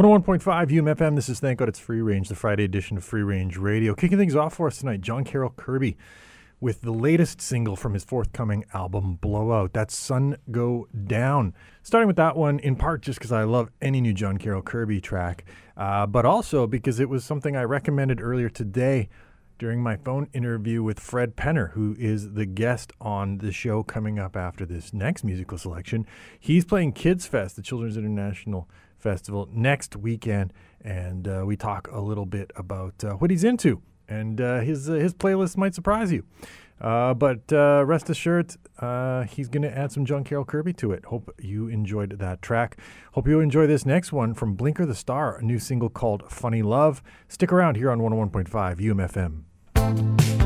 One hundred oh one point five UMFM. This is Thank God It's Free Range, the Friday edition of Free Range Radio. Kicking things off for us tonight, John Carroll Kirby with the latest single from his forthcoming album, Blowout. That's Sun Go Down. Starting with that one, in part just because I love any new John Carroll Kirby track, uh, but also because it was something I recommended earlier today during my phone interview with Fred Penner, who is the guest on the show coming up after this next musical selection. He's playing Kids Fest, the Children's International Festival, next weekend, and uh, we talk a little bit about uh, what he's into. And uh, his uh, his playlist might surprise you. Uh, but rest assured, he's going to add some John Carroll Kirby to it. Hope you enjoyed that track. Hope you enjoy this next one from Blinker the Star, a new single called Funny Love. Stick around here on 101.5 UMFM.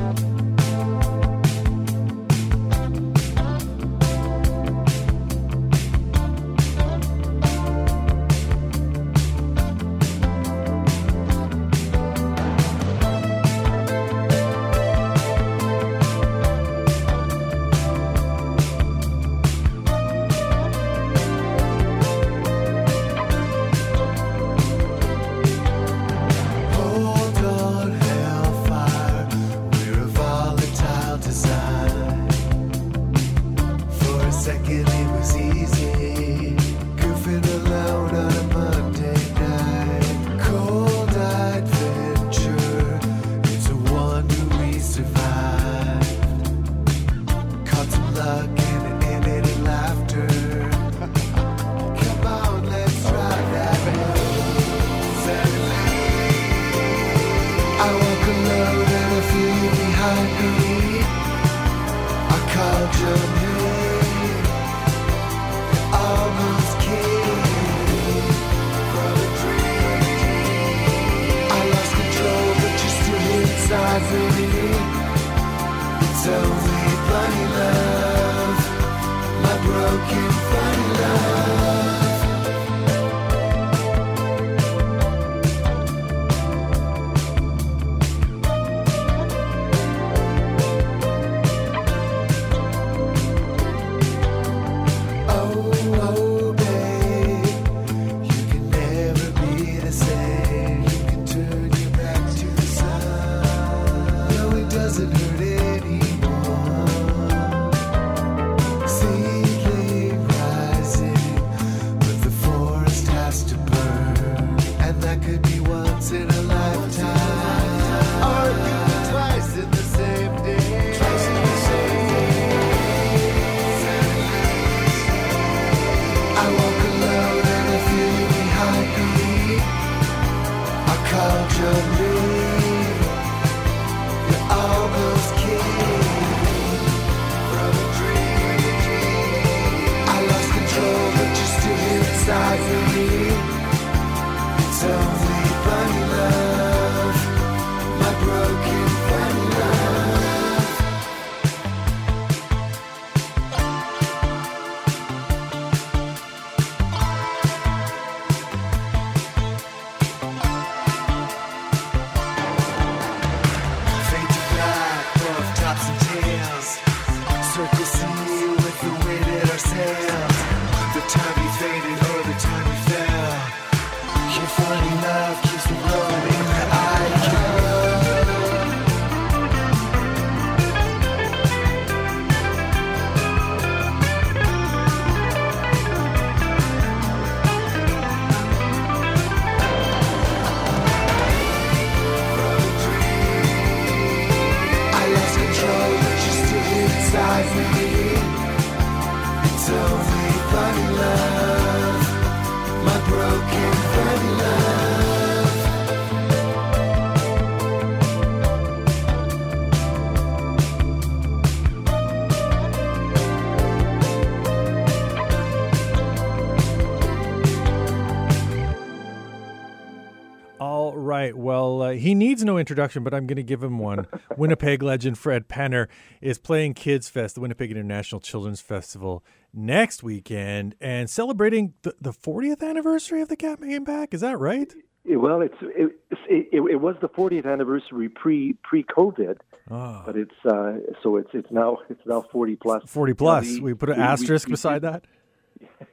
No introduction, but I'm going to give him one. Winnipeg legend Fred Penner is playing Kids Fest, the Winnipeg International Children's Festival, next weekend and celebrating the, the 40th anniversary of the Cat came back. Is that right? Well, it's it, it, it, was the 40th anniversary pre pre COVID, Oh, but it's uh, so it's it's now it's now 40 plus. 40 plus. we- we put an we- asterisk we- beside that.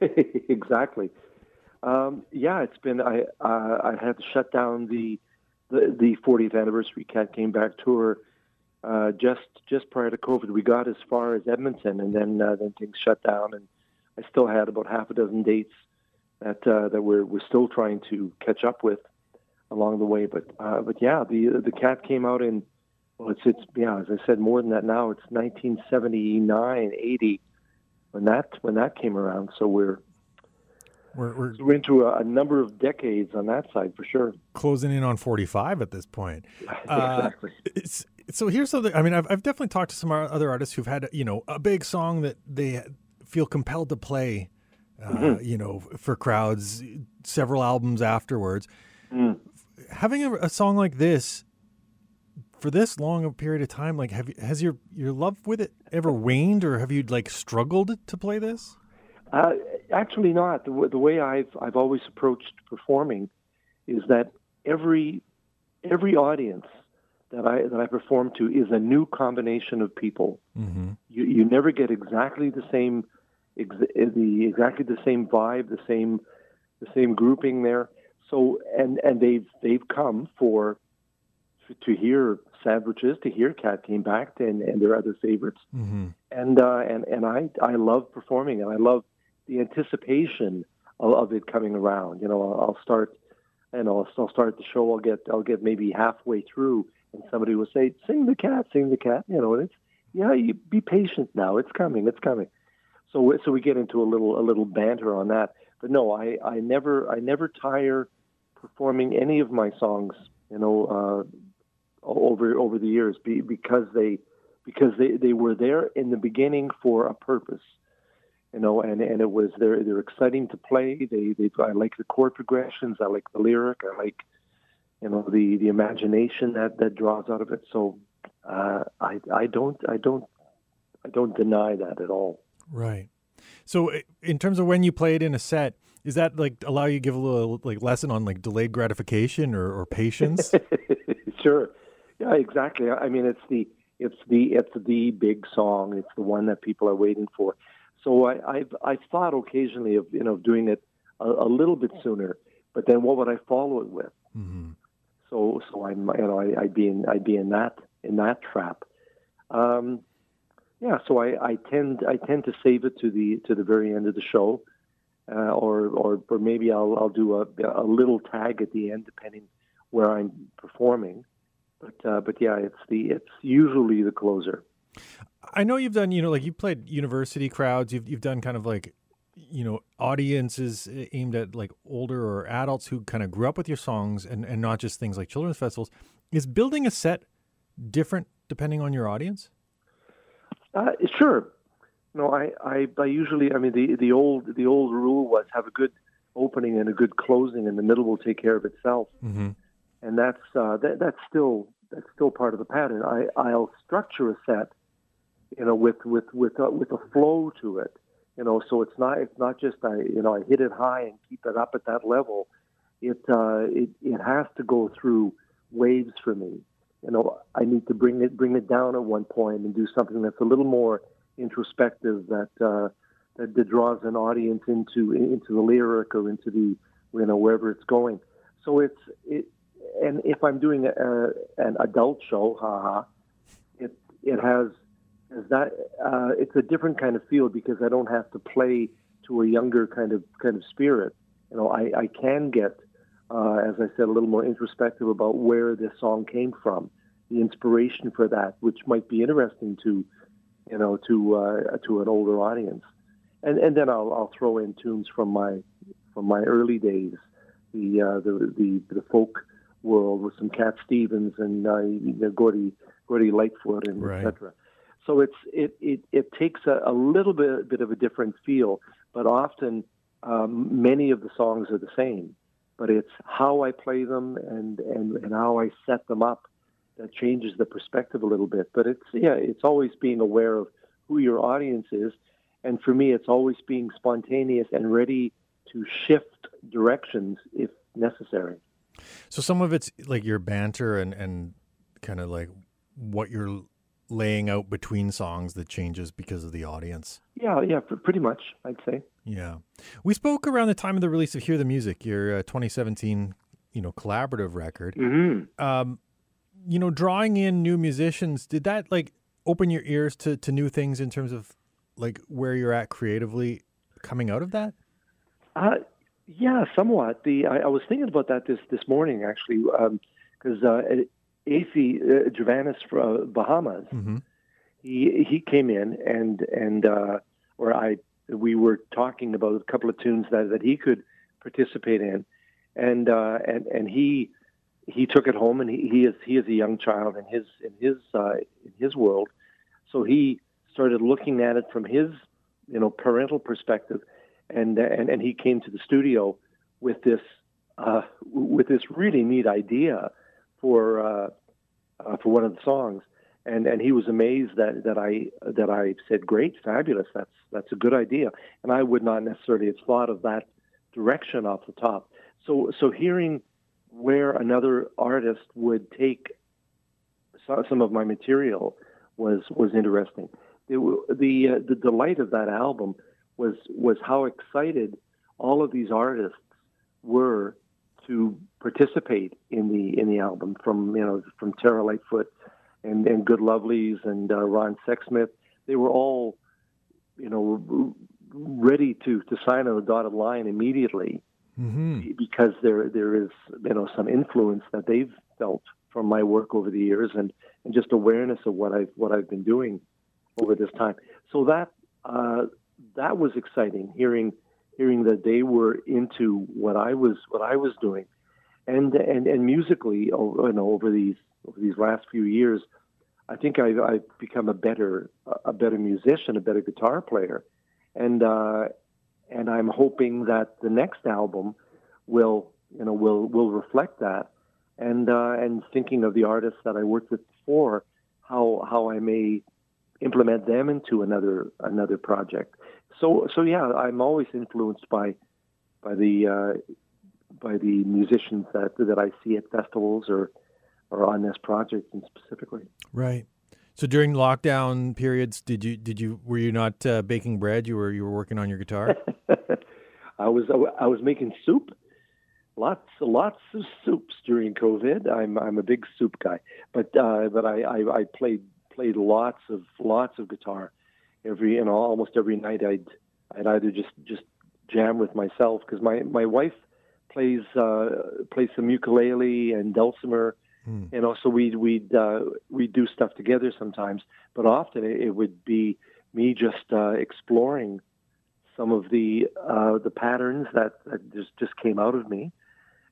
exactly. Um, yeah, it's been. I uh, I had to shut down the the, the 40th anniversary Cat Came Back tour uh, just just prior to COVID. We got as far as Edmonton, and then uh, then things shut down, and I still had about half a dozen dates that uh, that we're we're still trying to catch up with along the way. But uh, but yeah, the the Cat came out in well, it's it's yeah, as I said, more than that now. It's 1979, 80 when that when that came around. So we're We're, we're so we're into a, a number of decades on that side for sure. closing in on 45 at this point. Uh, exactly. It's, so here's something. I mean, I've, I've definitely talked to some other artists who've had, you know, a big song that they feel compelled to play, uh, Mm-hmm. you know, for crowds several albums afterwards. Mm. Having a, a song like this for this long a period of time, like, have you, has your your love with it ever waned, or have you like struggled to play this? Uh, actually, not the, w- the way I've I've always approached performing is that every every audience that I that I perform to is a new combination of people. Mm-hmm. You you never get exactly the same ex- the exactly the same vibe, the same the same grouping there. So and and they've they've come for to hear sandwiches, to hear Cat Came Back, and and their other favorites Mm-hmm. and uh, and and I I love performing, and I love the anticipation of, of it coming around. You know, I'll, I'll start, know, I'll, I'll start the show. I'll get I'll get maybe halfway through, and somebody will say, "Sing the cat, sing the cat." You know, and it's yeah, you be patient now. It's coming, it's coming. So so we get into a little a little banter on that. But no, I I never I never tire performing any of my songs. You know, uh, over over the years be, because they because they, they were there in the beginning for a purpose you know, and, and it was they're they're exciting to play. They they I like the chord progressions. I like the lyric. I like you know the the imagination that that draws out of it. So uh, I I don't I don't I don't deny that at all. Right. So in terms of when you play it in a set, is that like allow you to give a little like lesson on like delayed gratification or, or patience? sure. Yeah, exactly. I mean, it's the it's the it's the big song. It's the one that people are waiting for. So I, I've I've thought occasionally of you know doing it a, a little bit sooner, but then what would I follow it with? Mm-hmm. So so I'm you know I, I'd be in I'd be in that in that trap. Um, yeah, so I, I tend I tend to save it to the to the very end of the show, uh, or or or maybe I'll I'll do a a little tag at the end depending where I'm performing. But uh, but yeah, it's the it's usually the closer. I know you've done, you know, like you played university crowds. You've you've done kind of like, you know, audiences aimed at like older or adults who kind of grew up with your songs, and and not just things like children's festivals. Is building a set different depending on your audience? Uh, sure. No, I, I, I usually, I mean, the the old the old rule was have a good opening and a good closing, and the middle will take care of itself. Mm-hmm. And that's uh, that, that's still that's still part of the pattern. I I'll structure a set you know, with with with a, with a flow to it. You know, so it's not it's not just I you know I hit it high and keep it up at that level. It uh, it it has to go through waves for me. You know, I need to bring it bring it down at one point and do something that's a little more introspective that uh, that, that draws an audience into into the lyric or into the you know wherever it's going. So it's it, and if I'm doing a, an adult show, haha, it it has is uh, it's a different kind of field because I don't have to play to a younger kind of kind of spirit. You know, I, I can get, uh, as I said, a little more introspective about where this song came from, the inspiration for that, which might be interesting to, you know, to uh, to an older audience, and and then I'll I'll throw in tunes from my from my early days, the uh, the, the the folk world with some Cat Stevens and uh, Gordy Gordy Lightfoot and right. etc. So it's it it, it takes a, a little bit bit of a different feel, but often um, many of the songs are the same. But it's how I play them and, and, and how I set them up that changes the perspective a little bit. But it's yeah, it's always being aware of who your audience is, and for me, it's always being spontaneous and ready to shift directions if necessary. So some of it's like your banter and and kind of like what you're laying out between songs that changes because of the audience. Yeah, yeah, pretty much, I'd say. Yeah. We spoke around the time of the release of Hear the Music, your uh, 2017, you know, collaborative record. Mm-hmm. Um, you know, drawing in new musicians, did that like open your ears to, to new things in terms of like where you're at creatively coming out of that? Uh, yeah, somewhat. The I, I was thinking about that this this morning actually, because um, uh, AC uh, Jurvanen from uh, Bahamas. Mm-hmm. He he came in and and uh, or I we were talking about a couple of tunes that that he could participate in, and uh, and and he he took it home and he, he is he is a young child in his in his uh, in his world, so he started looking at it from his you know parental perspective, and and and he came to the studio with this uh, with this really neat idea for uh, uh, for one of the songs, and and he was amazed that that I that I said, "Great, fabulous, that's that's a good idea," and I would not necessarily have thought of that direction off the top. So so hearing where another artist would take some of my material was was interesting. It, the uh, the delight of that album was was how excited all of these artists were to participate in the in the album from you know from Terra Lightfoot and and Good Lovelies and uh, Ron Sexsmith. They were all you know ready to to sign on the dotted line immediately mm-hmm. because there there is you know some influence that they've felt from my work over the years and and just awareness of what I've what I've been doing over this time. So that uh, that was exciting hearing hearing that they were into what I was what I was doing, and and and musically, you know, over these over these last few years, I think I've, I've become a better a better musician, a better guitar player, and uh, and I'm hoping that the next album will you know will will reflect that, and uh, and thinking of the artists that I worked with before, how how I may implement them into another another project. So so yeah, I'm always influenced by by the uh, by the musicians that that I see at festivals or or on this project and specifically. Right. So during lockdown periods, did you did you were you not uh, baking bread? You were you were working on your guitar. I was I was making soup, lots lots of soups during COVID. I'm I'm a big soup guy, but uh, but I, I I played played lots of lots of guitar. Every you know almost every night I'd I'd either just just jam with myself because my my wife plays uh, plays some ukulele and dulcimer. Mm. You know, so we'd we'd uh, we'd do stuff together sometimes, but often it, it would be me just uh, exploring some of the uh, the patterns that, that just just came out of me,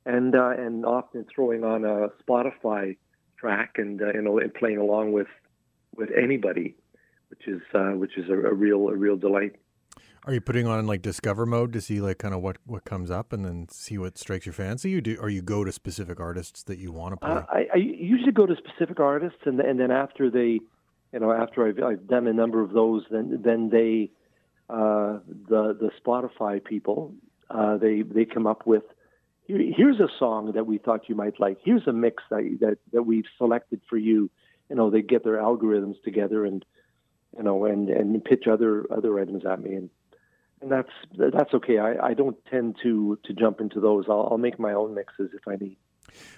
and uh, and often throwing on a Spotify track and uh, you know and playing along with with anybody, which is uh, which is a, a real a real delight. Are you putting on like discover mode to see like kind of what what comes up and then see what strikes your fancy? You do, or you go to specific artists that you want to play? Uh, I, I usually go to specific artists, and and then after they, you know, after I've, I've done a number of those, then then they, uh, the the Spotify people, uh, they they come up with. here's a song that we thought you might like. Here's a mix that, that that we've selected for you. You know, they get their algorithms together and, you know, and and pitch other other items at me, and and that's that's okay. I, I don't tend to to jump into those. I'll, I'll make my own mixes if I need.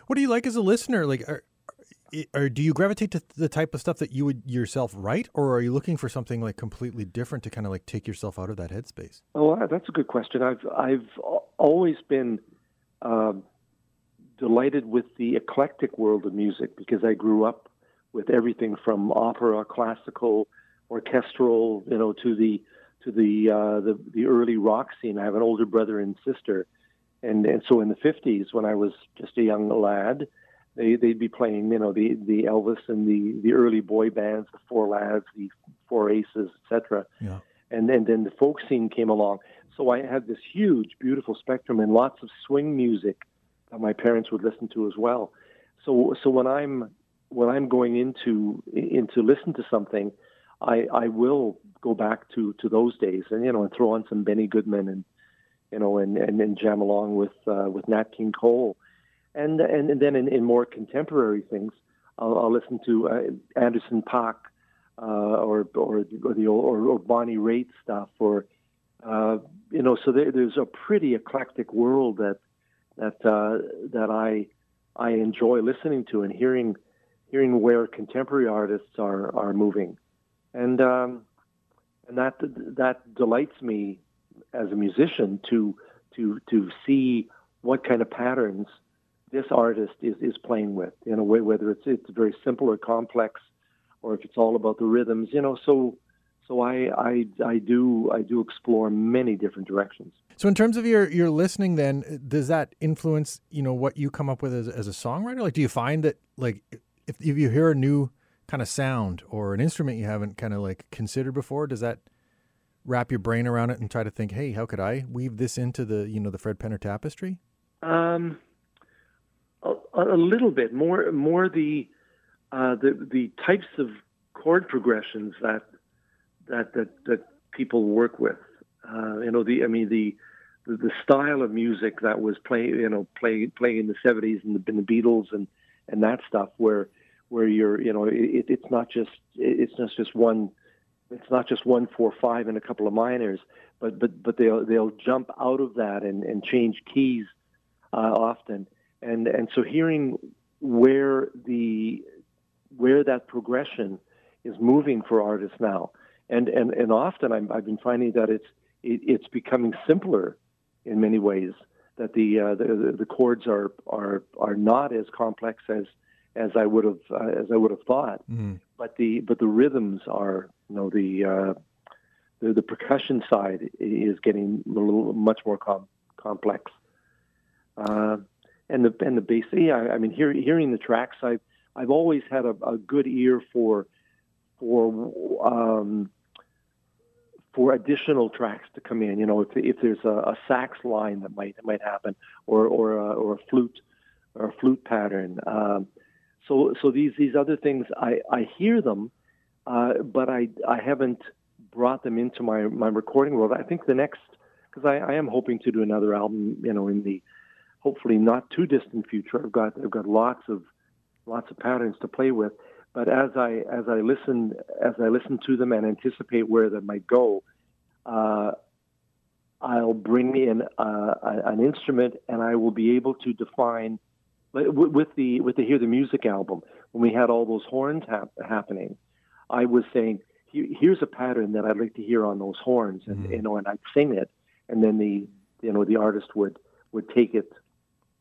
What do you like as a listener? Like, are, or do you gravitate to the type of stuff that you would yourself write, or are you looking for something like completely different to kind of like take yourself out of that headspace? Oh, that's a good question. I've I've always been uh, delighted with the eclectic world of music because I grew up with everything from opera, classical, orchestral, you know, to the to the uh, the the early rock scene. I have an older brother and sister, and and so in the '50s, when I was just a young lad, they they'd be playing you know the the Elvis and the the early boy bands, the Four Lads, the Four Aces, etc. Yeah. And then then the folk scene came along. So I had this huge, beautiful spectrum and lots of swing music that my parents would listen to as well. So so when I'm when I'm going into into listen to something, I I will go back to to those days and you know and throw on some Benny Goodman and you know and and, and jam along with uh, with Nat King Cole. And and, and then in, in more contemporary things I'll, I'll listen to uh, Anderson .Paak uh, or or or the or, or Bonnie Raitt stuff or uh, you know so there, there's a pretty eclectic world that that uh, that I I enjoy listening to and hearing hearing where contemporary artists are are moving and um, and that that delights me as a musician to to to see what kind of patterns this artist is, is playing with. in a way whether it's it's very simple or complex, or if it's all about the rhythms. You know, so so I I I do I do explore many different directions. So in terms of your your listening, then does that influence you know what you come up with as, as a songwriter? Like, do you find that like if if you hear a new kind of sound or an instrument you haven't kind of like considered before, does that wrap your brain around it and try to think, hey, how could I weave this into the you know the Fred Penner tapestry? Um, a, a little bit more more the uh, the the types of chord progressions that that that that people work with. Uh, you know, the I mean the, the style of music that was playing you know playing playing in the '70s and the, in the Beatles and and that stuff where where you're you know it, it's not just it's not just one it's not just one four five and a couple of minors but but but they'll they'll jump out of that and and change keys uh, often. And and so hearing where the where that progression is moving for artists now and and and often i have been finding that it's it, it's becoming simpler in many ways that the, uh, the the chords are are are not as complex as as I would have uh, as I would have thought. Mm-hmm. But the but the rhythms are you know the uh, the, the percussion side is getting a little much more com- complex. Uh, and the and the bass. Yeah, I mean, hear, hearing the tracks, I've I've always had a, a good ear for for um, for additional tracks to come in. You know, if if there's a, a sax line that might that might happen, or or a, or a flute or a flute pattern. Um, so so these these other things, I I hear them, uh, but I I haven't brought them into my my recording world. I think the next because I, I am hoping to do another album. You know, in the hopefully not too distant future. I've got I've got lots of lots of patterns to play with. But as I as I listen as I listen to them and anticipate where they might go, uh, I'll bring in uh, an instrument and I will be able to define with the with the Hear the Music album when we had all those horns hap- happening. I was saying here's a pattern that I'd like to hear on those horns, and mm-hmm. you know, and I'd sing it, and then the you know the artist would would take it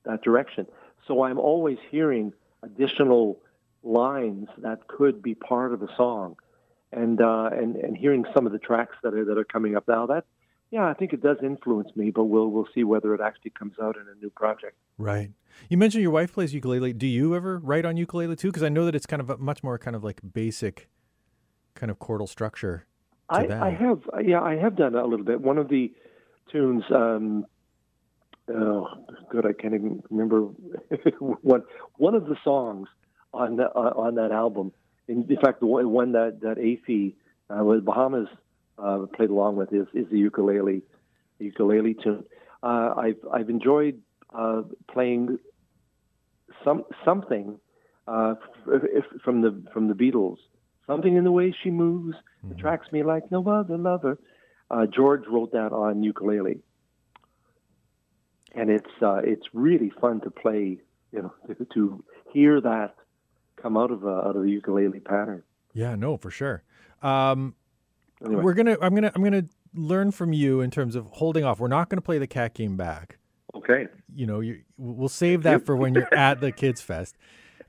that direction. So I'm always hearing additional lines that could be part of the song, and uh, and and hearing some of the tracks that are that are coming up now. That yeah, I think it does influence me, but we'll we'll see whether it actually comes out in a new project. Right. You mentioned your wife plays ukulele. Do you ever write on ukulele too? Because I know that it's kind of a much more kind of like basic, kind of chordal structure. I, I, have, yeah, I have done a little bit. One of the tunes, um, oh, good, I can't even remember one. One of the songs on that uh, on that album. In, in fact, the one that that Afie uh, with Bahamas uh, played along with is is the ukulele ukulele tune. Uh, I've I've enjoyed uh, playing some something uh, from the from the Beatles. Something in the way she moves mm-hmm. attracts me like no other lover. Uh, George wrote that on ukulele, and it's uh, it's really fun to play. You know, to, to hear that come out of a, out of the ukulele pattern. Yeah, no, for sure. Um, anyway. We're gonna, I'm gonna, I'm gonna learn from you in terms of holding off. We're not gonna play the cat game back. Okay. You know, you, we'll save that for when you're at the Kids Fest.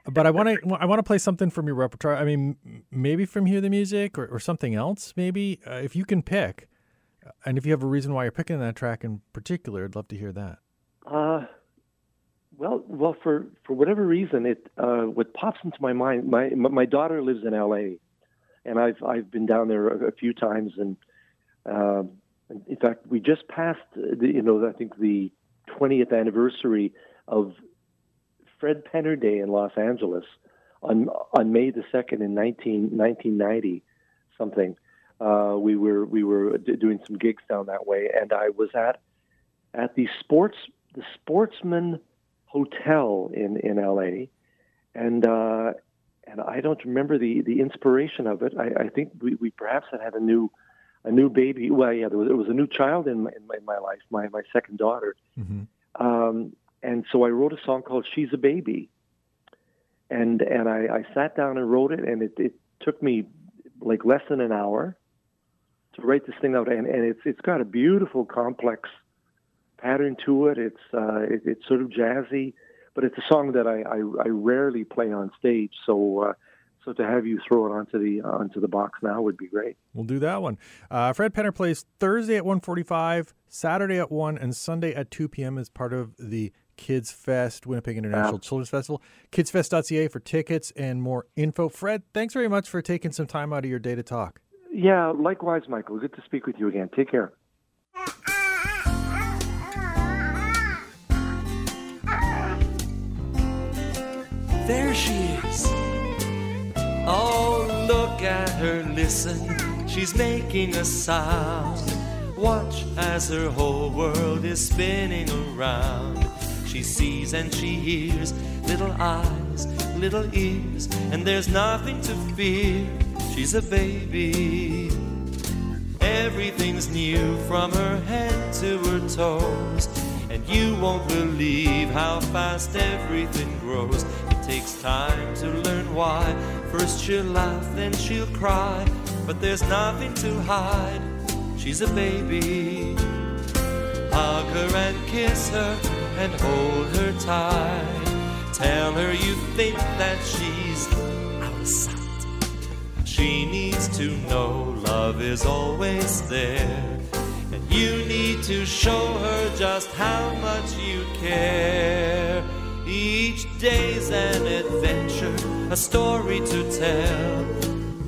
But I want to, I want to play something from your repertoire. I mean, maybe from Hear the Music or, or something else. Maybe uh, if you can pick, and if you have a reason why you're picking that track in particular, I'd love to hear that. Uh, well, well, for, for whatever reason, it uh, what pops into my mind. My my daughter lives in L.A., and I've I've been down there a, a few times, and uh, in fact, we just passed. The, you know, I think the 20th anniversary of Fred Penner Day in Los Angeles on on May the second in 19, 1990 something. Uh, we were we were d- doing some gigs down that way, and I was at at the sports the Sportsman hotel in in LA, and uh, and I don't remember the the inspiration of it. I, I think we, we perhaps had had a new a new baby. Well, yeah, there was, there was a new child in my, in my, in my life, my my second daughter, mm-hmm. um, and so I wrote a song called "She's a Baby," and and I, I sat down and wrote it, and it, it took me like less than an hour to write this thing out, and, and it's it's got a beautiful, complex pattern to it. It's uh, it, it's sort of jazzy, but it's a song that I, I, I rarely play on stage. So uh, so to have you throw it onto the uh, onto the box now would be great. We'll do that one. Uh, Fred Penner plays Thursday at 1:45, Saturday at one, and Sunday at 2 p.m. as part of the Kids Fest Winnipeg International yeah. Children's Festival. Kidsfest.ca for tickets and more info. Fred, thanks very much for taking some time out of your day to talk. Yeah, likewise, Michael. Good to speak with you again. Take care. There she is. Oh, look at her, listen. She's making a sound. Watch as her whole world is spinning around. She sees and she hears, little eyes, little ears, and there's nothing to fear. She's a baby. Everything's new from her head to her toes. And you won't believe how fast everything grows takes time to learn why. First she'll laugh, then she'll cry, but there's nothing to hide. She's a baby. Hug her and kiss her and hold her tight. Tell her you think that she's out of sight. She needs to know love is always there. And you need to show her just how much you care. Day's an adventure, a story to tell.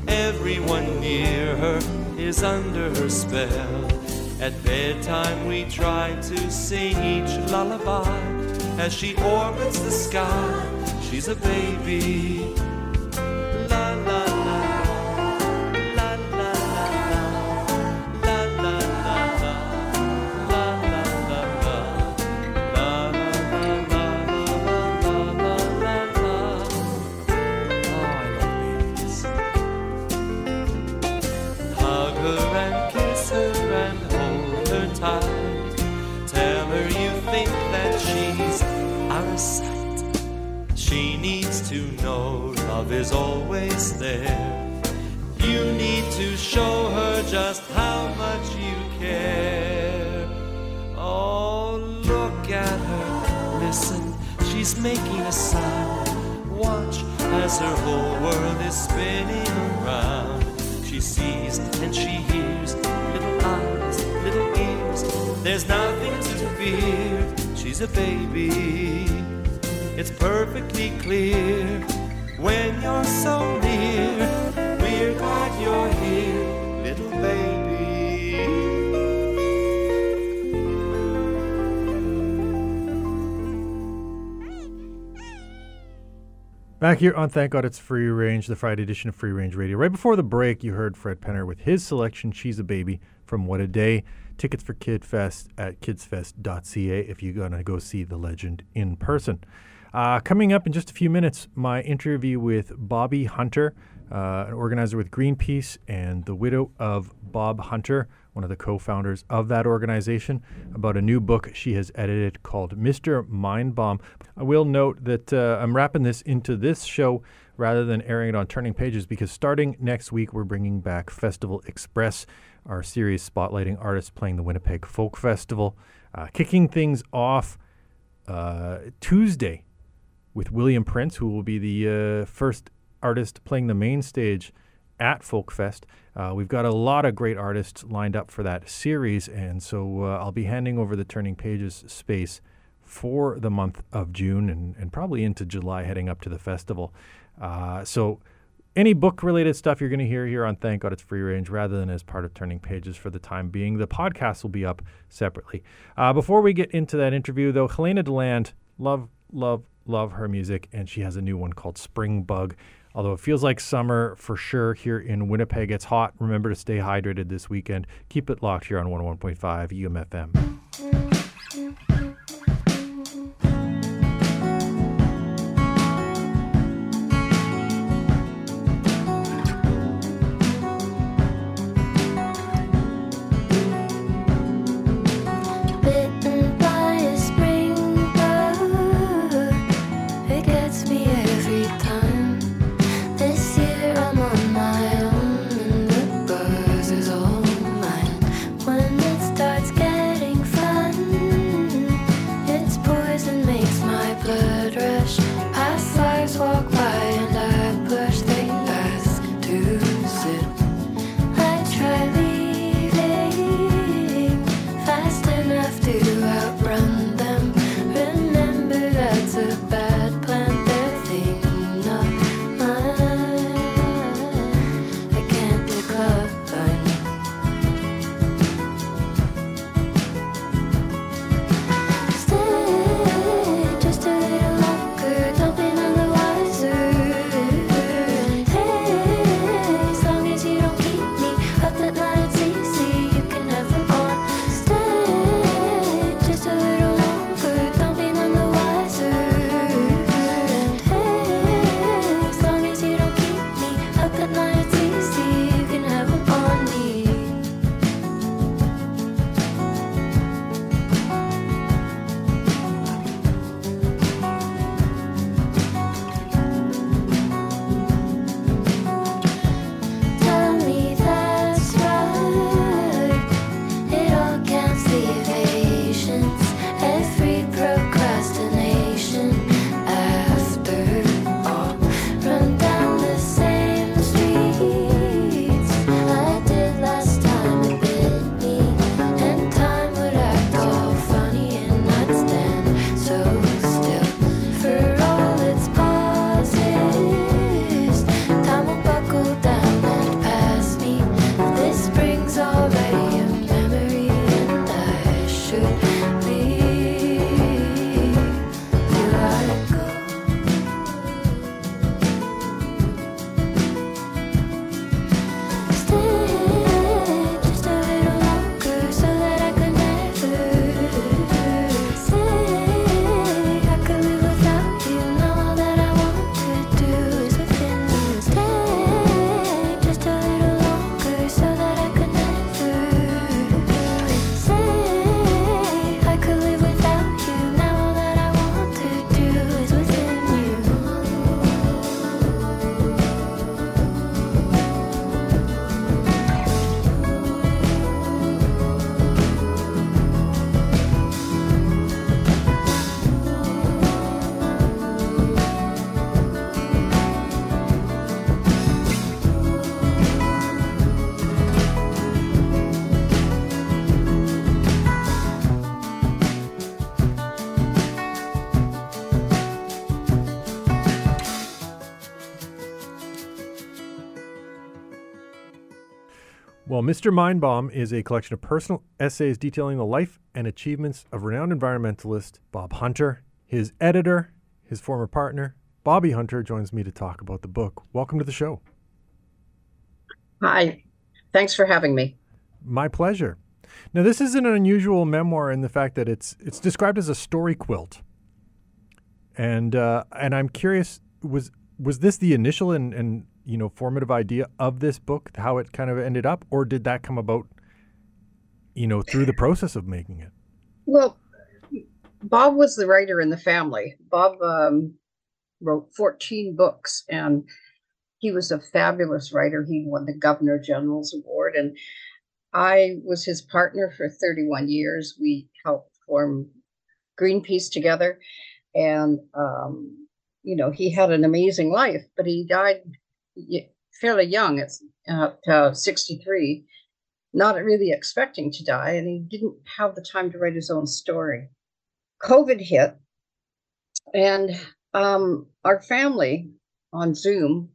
Everyone near her is under her spell. At bedtime, we try to sing each lullaby as she orbits the sky. She's a baby. Always there. You need to show her just how much you care. Oh, look at her, listen, she's making a sound. Watch as her whole world is spinning around. She sees and she hears little eyes, little ears. There's nothing to fear. She's a baby. It's perfectly clear when you're so near. We're glad you're here, little baby. Back here on Thank God It's Free Range, the Friday edition of Free Range Radio. Right before the break, you heard Fred Penner with his selection, She's a Baby, from What a Day. Tickets for Kid Fest at kidsfest.ca if you're going to go see the legend in person. Uh, coming up in just a few minutes, my interview with Bobbi Hunter, uh, an organizer with Greenpeace and the widow of Bob Hunter, one of the co founders of that organization, about a new book she has edited called Mr. Mindbomb. I will note that uh, I'm wrapping this into this show rather than airing it on Turning Pages because starting next week, we're bringing back Festival Express, our series spotlighting artists playing the Winnipeg Folk Festival. Uh, kicking things off uh, Tuesday with William Prince, who will be the uh, first artist playing the main stage at Folkfest. Uh, we've got a lot of great artists lined up for that series, and so uh, I'll be handing over the Turning Pages space for the month of June and, and probably into July heading up to the festival. Uh, so any book related stuff you're going to hear here on Thank God It's Free Range rather than as part of Turning Pages for the time being. The podcast will be up separately. Uh, before we get into that interview, though, Helena DeLand, love, love, love her music, and she has a new one called Spring Bug. Although it feels like summer for sure here in Winnipeg, it's hot. Remember to stay hydrated this weekend. Keep it locked here on 101.5 UMFM. Well, Mr. Mindbomb is a collection of personal essays detailing the life and achievements of renowned environmentalist Bob Hunter. His editor, his former partner, Bobbi Hunter, joins me to talk about the book. Welcome to the show. Hi. Thanks for having me. My pleasure. Now, this is an unusual memoir in the fact that it's it's described as a story quilt, and uh, and I'm curious was was this the initial and, and you know formative idea of this book, how it kind of ended up, or did that come about, you know, through the process of making it? Well, Bob was the writer in the family. Bob um, wrote 14 books and he was a fabulous writer. He won the Governor General's Award and I was his partner for 31 years. We helped form Greenpeace together and um, you know, he had an amazing life, but he died fairly young at uh, 63, not really expecting to die, and he didn't have the time to write his own story. COVID hit, and um, our family on Zoom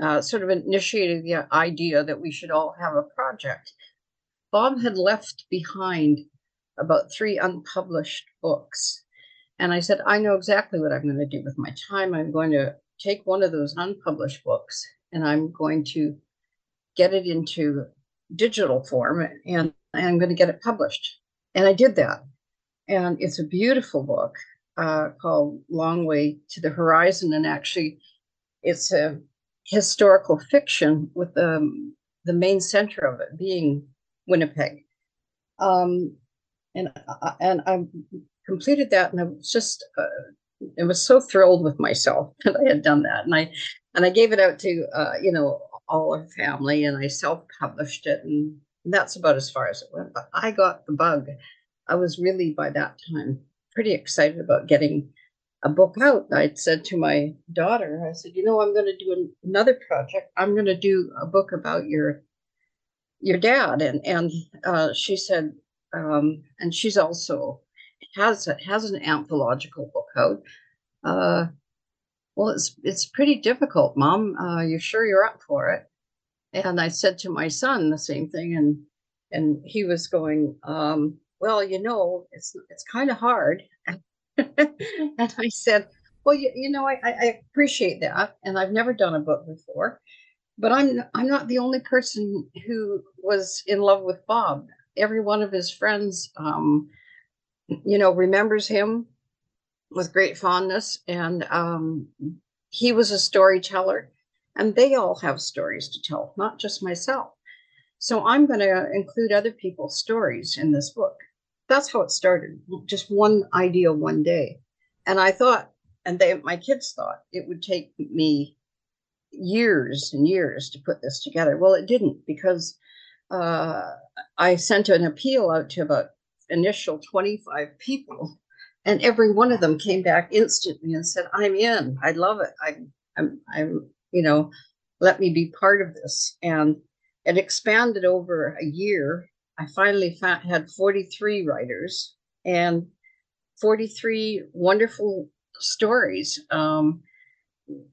uh, sort of initiated the idea that we should all have a project. Bob had left behind about three unpublished books. And I said, I know exactly what I'm going to do with my time. I'm going to take one of those unpublished books and I'm going to get it into digital form and I'm going to get it published. And I did that. And it's a beautiful book uh, called Long Way to the Horizon. And actually, it's a historical fiction with um, the main center of it being Winnipeg. Um, and I- and I completed that, and I was just uh, I was so thrilled with myself that I had done that, and I and I gave it out to uh, you know all our family, and I self published it, and that's about as far as it went. But I got the bug. I was really by that time pretty excited about getting a book out. I'd said to my daughter, I said, you know, I'm going to do an, another project. I'm going to do a book about your your dad, and and uh, she said, um, and she's also has has an anthological book out. Uh, well, it's it's pretty difficult, Mom. Uh, you sure you're up for it? And I said to my son the same thing, and and he was going, um, well, you know, it's it's kind of hard. and I said, well, you, you know, I, I appreciate that, and I've never done a book before, but I'm I'm not the only person who was in love with Bob. Every one of his friends, um, you know, remembers him with great fondness, and um, he was a storyteller, and they all have stories to tell, not just myself. So I'm going to include other people's stories in this book. That's how it started. Just one idea one day, and I thought, and they, my kids thought, it would take me years and years to put this together. Well, it didn't because uh, I sent an appeal out to about initial 25 people, and every one of them came back instantly and said, "I'm in. I love it. I, I'm, I'm, you know, let me be part of this." And it expanded over a year. I finally fa- had 43 writers and 43 wonderful stories. Um,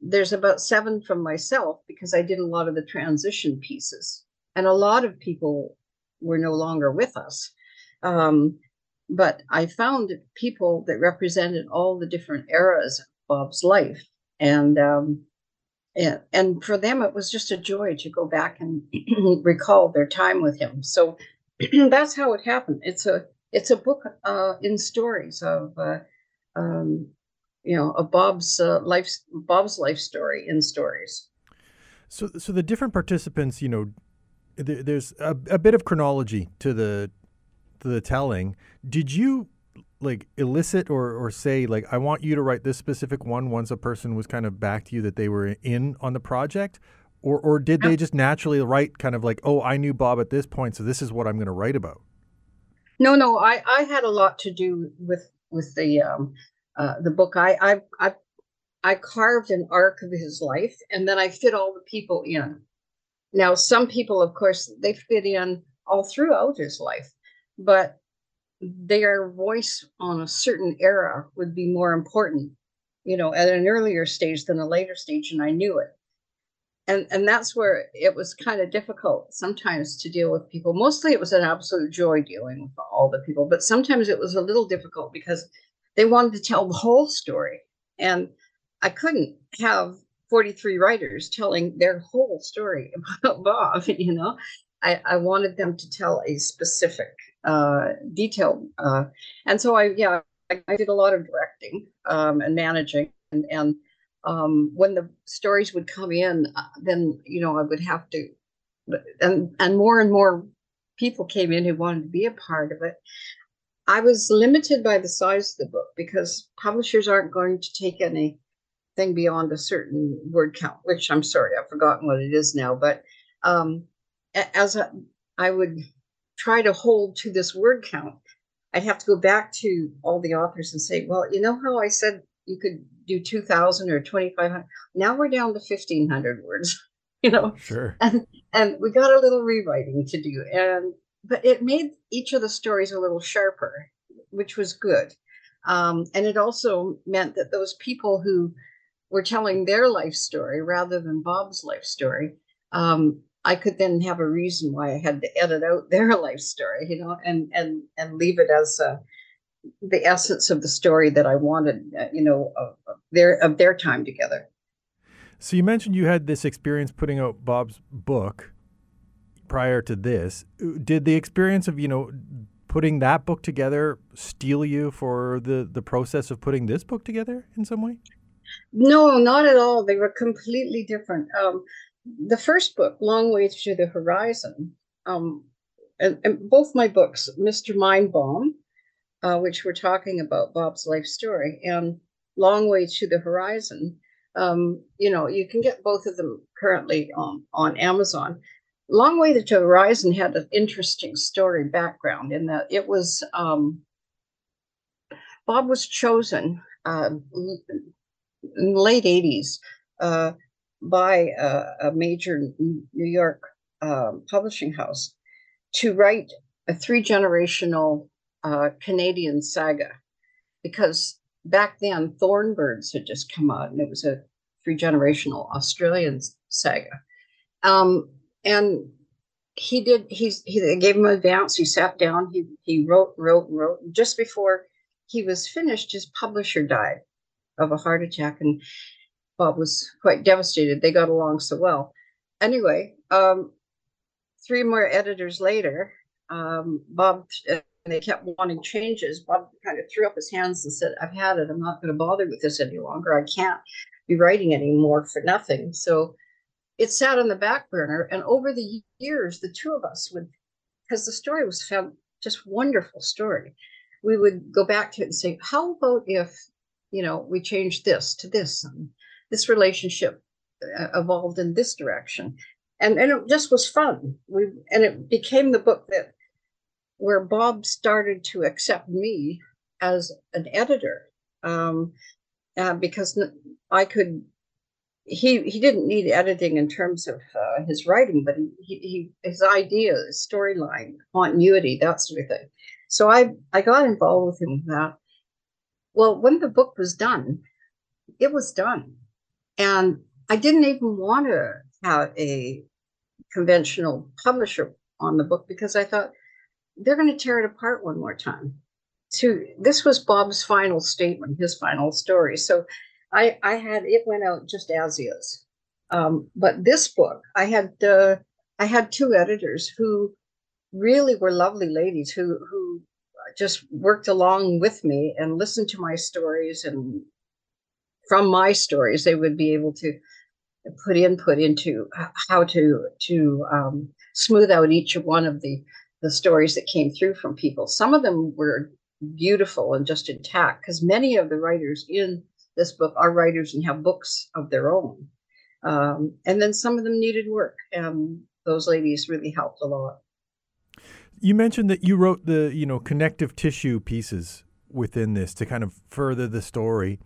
there's about seven from myself because I did a lot of the transition pieces, and a lot of people were no longer with us. Um, but I found people that represented all the different eras of Bob's life, and um, and, and for them it was just a joy to go back and recall their time with him. So that's how it happened. It's a it's a book uh, in stories of uh, um, you know of Bob's uh, life Bob's life story in stories. So, so the different participants, you know, there, there's a, a bit of chronology to the the telling. Did you like elicit or or say like I want you to write this specific one once a person was kind of back to you that they were in on the project? Or, or did they just naturally write kind of like, oh, I knew Bob at this point, so this is what I'm going to write about? No, no, I I had a lot to do with with the um, uh, the book. I I I I carved an arc of his life, and then I fit all the people in. Now, some people, of course, they fit in all throughout his life, but their voice on a certain era would be more important, you know, at an earlier stage than a later stage, and I knew it. and and that's where it was kind of difficult sometimes to deal with people. Mostly, it was an absolute joy dealing with all the people, but sometimes it was a little difficult because they wanted to tell the whole story, and I couldn't have 43 writers telling their whole story about Bob. You know, I, I wanted them to tell a specific uh, detail, uh, and so I yeah I, I did a lot of directing um, and managing and and um, when the stories would come in, uh, then you know I would have to, and and more and more people came in who wanted to be a part of it. I was limited by the size of the book because publishers aren't going to take anything beyond a certain word count. Which I'm sorry, I've forgotten what it is now. But um, as a, I would try to hold to this word count, I'd have to go back to all the authors and say, well, you know how I said you could do 2000 or 2500 now we're down to 1500 words. You know? Sure. and and we got a little rewriting to do and but it made each of the stories a little sharper which was good. Um, and it also meant that those people who were telling their life story rather than bob's life story um, i could then have a reason why i had to edit out their life story you know and and and leave it as a, the essence of the story that i wanted uh, you know of, of their of their time together So you mentioned you had this experience putting out Bob's book prior to this. Did the experience of, you know, putting that book together steel you for the the process of putting this book together in some way? No, not at all. They were completely different. Um, the first book, Long Way to the Horizon, um, and, and both my books, Mr. Mindbomb, uh, which we're talking about Bob's life story, and Long Way to the Horizon. Um, you know, you can get both of them currently on, on Amazon. Long Way to the Horizon had an interesting story background in that it was um, Bob was chosen uh, in the late 80s uh, by a, a major New York um, publishing house to write a three generational uh, Canadian saga because back then Thornbirds had just come out and it was a three generational Australian saga. Um, and he did, he's, he they gave him advance. He sat down, he, he wrote, wrote, wrote. Just before he was finished, his publisher died of a heart attack, and Bob was quite devastated. They got along so well. Anyway, um, three more editors later, um, Bob uh, they kept wanting changes. Bob kind of threw up his hands and said, "I've had it. I'm not going to bother with this any longer. I can't be writing anymore for nothing." So it sat on the back burner, and over the years, the two of us would, because the story was found just wonderful story, we would go back to it and say, "How about if you know, we change this to this, and this relationship uh, evolved in this direction, and and it just was fun. We and it became the book that where Bob started to accept me as an editor, um, uh, because i could. He he didn't need editing in terms of uh, his writing, but he, he, his ideas, storyline, continuity, that sort of thing. So I I got involved with him with that. Well, when the book was done, it was done. And I didn't even want to have a conventional publisher on the book because I thought they're going to tear it apart one more time. So this was Bob's final statement, his final story. So I, I had it went out just as is. Um, but this book, I had uh, I had two editors who really were lovely ladies who who just worked along with me and listened to my stories and from my stories they would be able to put input into how to to um, smooth out each one of the the stories that came through from people. Some of them were beautiful and just intact because many of the writers in this book are writers and have books of their own. Um, and then some of them needed work and those ladies really helped a lot. You mentioned that you wrote the, you know, connective tissue pieces within this to kind of further the story.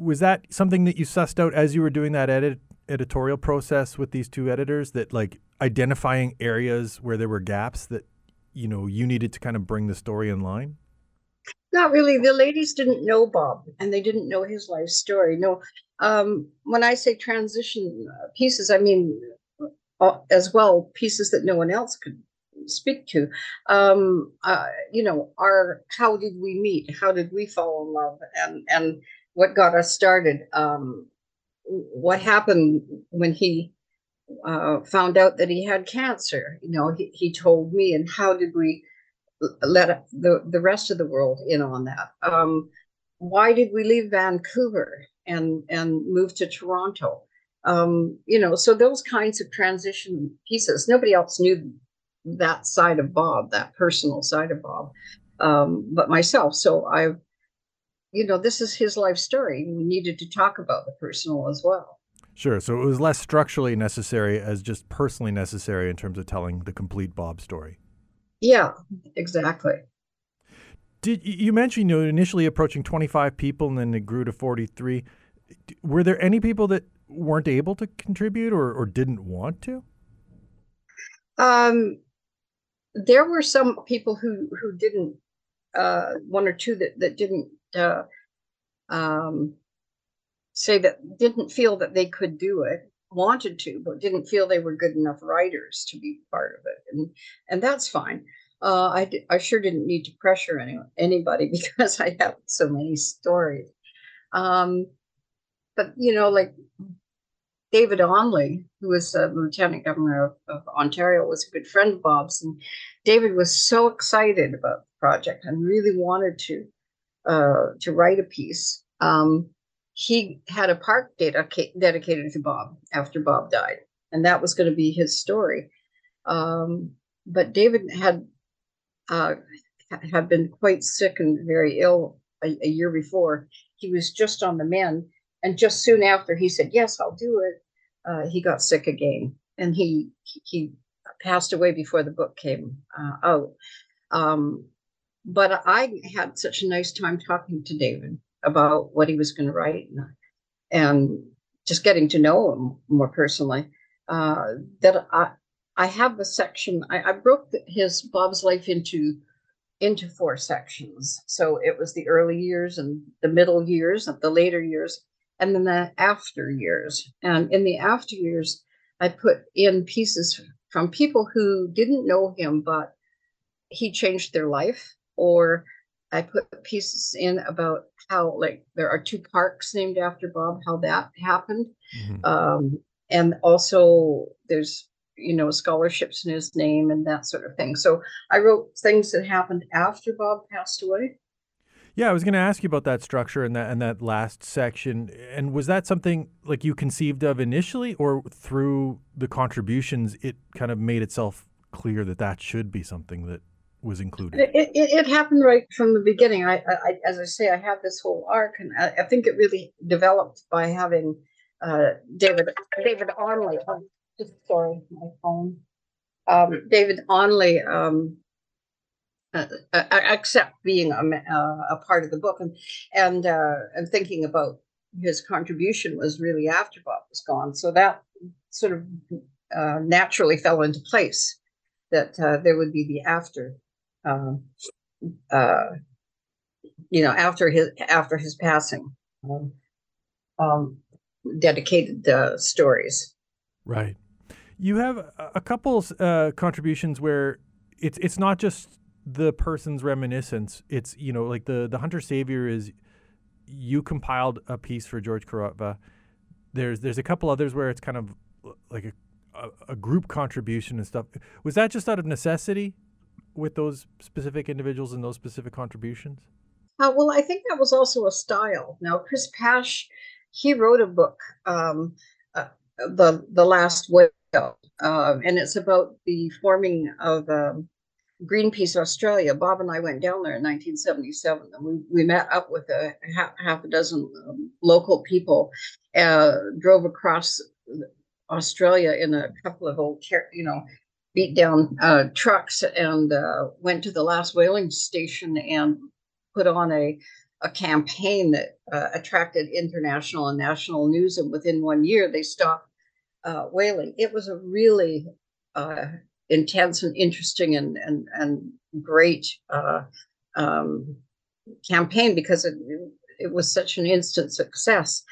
Was that something that you sussed out as you were doing that edit editorial process with these two editors that like identifying areas where there were gaps that you know you needed to kind of bring the story in line? Not really. The ladies didn't know Bob and they didn't know his life story. No, um, when I say transition uh, pieces, I mean uh, as well pieces that no one else could speak to. Um, uh, you know, our how did we meet? How did we fall in love? And and what got us started? Um, what happened when he uh, found out that he had cancer? You know, he, he told me, and how did we let the the rest of the world in on that? Um, why did we leave Vancouver and and move to Toronto? Um, you know, so those kinds of transition pieces. Nobody else knew that side of Bob, that personal side of Bob, um, but myself. So I, you know, this is his life story. We needed to talk about the personal as well. Sure. So it was less structurally necessary as just personally necessary in terms of telling the complete Bob story. Yeah, exactly. Did you mentioned you know initially approaching 25 people and then it grew to 43? Were there any people that weren't able to contribute or, or didn't want to? Um, there were some people who who didn't uh, one or two that that didn't uh, um, say that didn't feel that they could do it wanted to but didn't feel they were good enough writers to be part of it and and that's fine uh, I, sure didn't need to pressure any, anybody because I have so many stories. Um, but, you know, like David Onley, who was the lieutenant governor of, of Ontario, was a good friend of Bob's. And David was so excited about the project and really wanted to uh, to write a piece. Um, he had a park dedica- dedicated to Bob after Bob died, and that was going to be his story. Um, but David had uh, had been quite sick and very ill a, a, year before. He was just on the mend, and just soon after he said, "Yes, I'll do it." Uh, he got sick again, and he he passed away before the book came uh, out. Um, but I had such a nice time talking to David about what he was going to write, and, and, just getting to know him more personally. Uh, that I I have a section. I, I broke his Bob's life into into four sections. So it was the early years and the middle years and the later years, and then the after years. And in the after years, I put in pieces from people who didn't know him, but he changed their life. Or I put pieces in about how, like, there are two parks named after Bob, how that happened. Mm-hmm. Um, and also, there's you know, scholarships in his name and that sort of thing. So I wrote things that happened after Bob passed away. Yeah, I was going to ask you about that structure and that and that last section. And was that something like you conceived of initially, or through the contributions, it kind of made itself clear that that should be something that was included? It, it, it happened right from the beginning. I, I, as I say, I have this whole arc, and I, I think it really developed by having uh, David David Arnold just sorry, my phone. Um, David Onley, um, uh, uh, accept being a, uh, a part of the book and and uh, and thinking about his contribution was really after Bob was gone. So that sort of uh, naturally fell into place that uh, there would be the after, um, uh, you know, after his after his passing, um, um, dedicated uh, stories. Right. You have a couple uh, contributions where it's it's not just the person's reminiscence. It's you know like the the hunter savior is you compiled a piece for George Korotva. There's there's a couple others where it's kind of like a, a group contribution and stuff. Was that just out of necessity with those specific individuals and those specific contributions? Uh, well, I think that was also a style. Now, Chris Pash, he wrote a book, um, uh, the the Last Whale, uh, and it's about the forming of um, Greenpeace Australia. Bob and I went down there in 1977, and we, we met up with a half, half a dozen um, local people, uh, drove across Australia in a couple of old, you know, beat down uh, trucks, and uh, went to the last whaling station and put on a a campaign that uh, attracted international and national news. And within one year, they stopped uh, whaling. It was a really uh, intense and interesting and and and great uh, um, campaign because it it was such an instant success.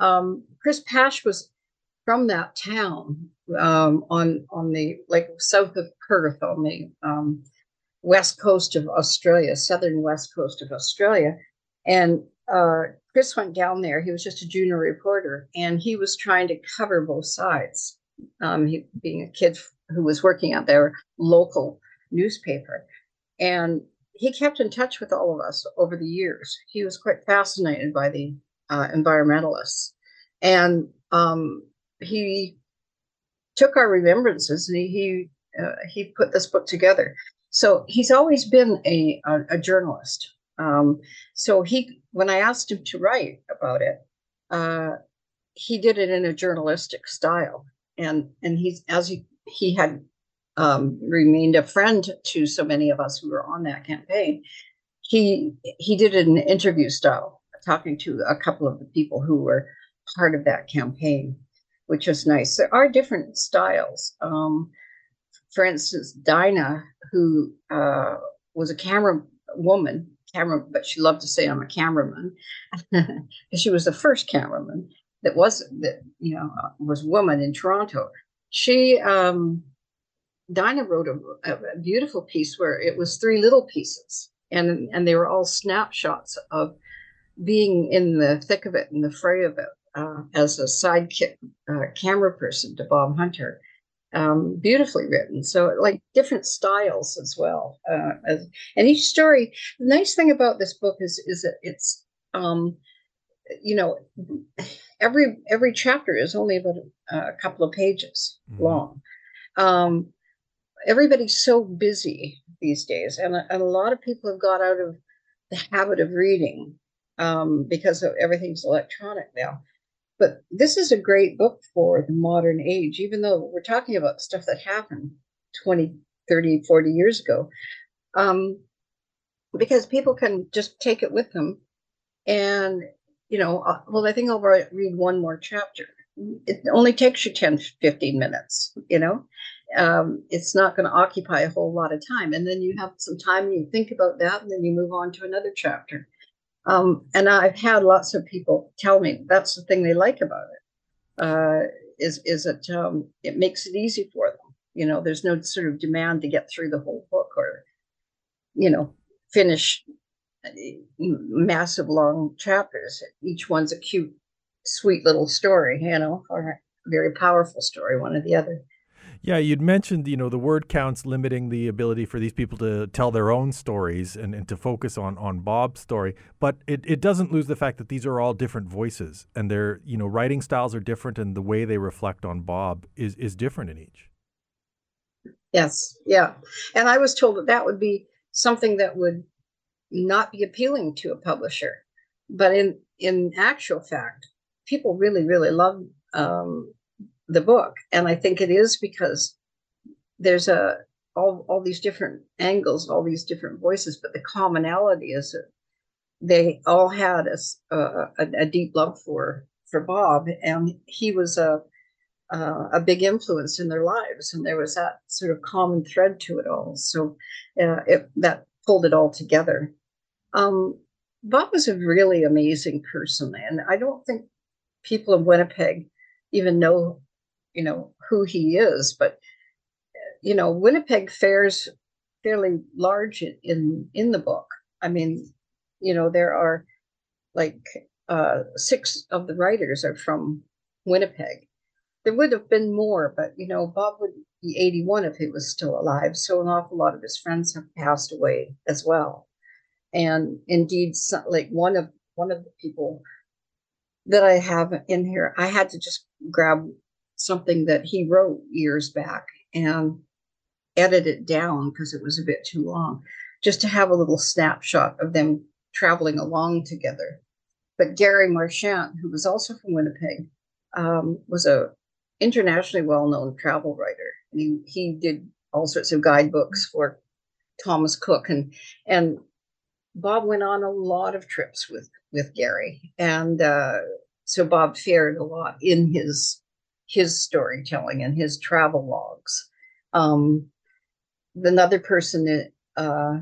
Um, Chris Pash was from that town um, on on the like south of Perth on the um, west coast of Australia, southern west coast of Australia, and uh, Chris went down there. He was just a junior reporter, and he was trying to cover both sides. Um, he being a kid who was working at their local newspaper, and he kept in touch with all of us over the years. He was quite fascinated by the uh, environmentalists, and um, he took our remembrances and he he, uh, he put this book together. So he's always been a a, a journalist. Um, so he when I asked him to write about it, uh, he did it in a journalistic style, and and he's as he he had um, remained a friend to so many of us who were on that campaign. He he did it in interview style, talking to a couple of the people who were part of that campaign, which was nice. There are different styles. Um, for instance, Dinah, who uh, was a camera woman, camera, but she loved to say I'm a cameraman, she was the first cameraman that was that you know was woman in Toronto. She um, Dinah wrote a, a beautiful piece where it was three little pieces, and and they were all snapshots of being in the thick of it, in the fray of it, uh, as a sidekick uh, camera person to Bob Hunter. Um, beautifully written, so like different styles as well. Uh, as, and each story, the nice thing about this book is is that it's um, you know every every chapter is only about a, a couple of pages Mhm. long. Um, everybody's so busy these days, and a, and a lot of people have got out of the habit of reading um, because of everything's electronic now. But this is a great book for the modern age, even though we're talking about stuff that happened 20, 30, 40 years ago. Um, because people can just take it with them. And, you know, uh, well, I think I'll read one more chapter. It only takes you 10, 15 minutes, you know? Um, it's not going to occupy a whole lot of time. And then you have some time you think about that, and then you move on to another chapter. Um, and I've had lots of people tell me that's the thing they like about it. Uh, is is it um, it makes it easy for them. You know, there's no sort of demand to get through the whole book or, you know, finish uh, massive long chapters. Each one's a cute, sweet little story, you know, or a very powerful story, one or the other. Yeah, you'd mentioned, you know, the word counts limiting the ability for these people to tell their own stories and, and to focus on, on Bob's story. But it, it doesn't lose the fact that these are all different voices and their, you know, writing styles are different and the way they reflect on Bob is, is different in each. Yes, yeah. And I was told that that would be something that would not be appealing to a publisher. But in in actual fact, people really, really love um, the book, and I think it is because there's a all all these different angles, all these different voices, but the commonality is that they all had a a deep love for for Bob, and he was a a big influence in their lives, and there was that sort of common thread to it all. So uh, it that pulled it all together. Um, Bob was a really amazing person, and I don't think people in Winnipeg even know, you know, who he is. But you know, Winnipeg fares fairly large in in, the book. I mean, you know, there are like uh, six of the writers are from Winnipeg there would have been more, but you know, Bob would be 81 if he was still alive. So an awful lot of his friends have passed away as well. And indeed, like one of one of the people that I have in here, I had to just grab something that he wrote years back and edit it down because it was a bit too long, just to have a little snapshot of them traveling along together. But Gary Marchant, who was also from Winnipeg, um, was a internationally well-known travel writer. And he, he did all sorts of guidebooks for Thomas Cook and and Bob went on a lot of trips with with Gary. And uh, so Bob fared a lot in his his storytelling and his travel logs. Um, another person, uh,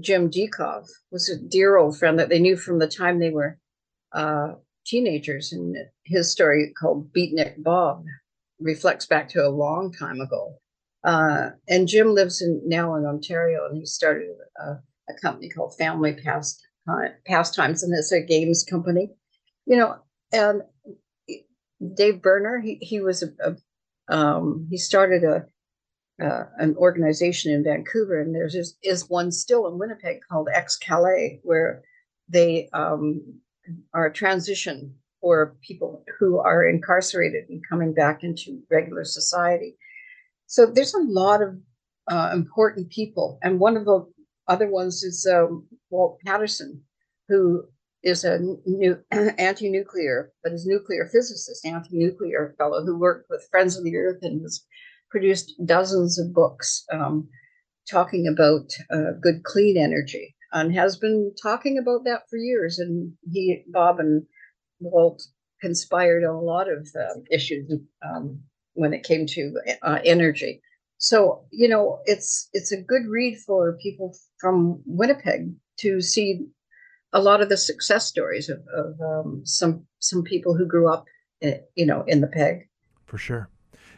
Jim Deacove, was a dear old friend that they knew from the time they were uh, teenagers, and his story called Beatnik Bob reflects back to a long time ago. Uh, and Jim lives in now in Ontario, and he started a, a company called Family Past Pastimes, and it's a games company. You know, and Dave Berner, he he was a, a um, he started a uh, an organization in Vancouver, and there's is, is one still in Winnipeg called X-Kalay, where they um, are a transition for people who are incarcerated and coming back into regular society. So there's a lot of uh, important people, and one of the other ones is um, Walt Patterson, who is a new anti-nuclear, but is nuclear physicist, anti-nuclear fellow who worked with Friends of the Earth and has produced dozens of books um, talking about uh, good clean energy and has been talking about that for years. And he, Bob, and Walt conspired on a lot of uh, issues um, when it came to uh, energy. So you know, it's it's a good read for people from Winnipeg to see a lot of the success stories of, of um, some some people who grew up, in, eh, you know, in the peg. For sure.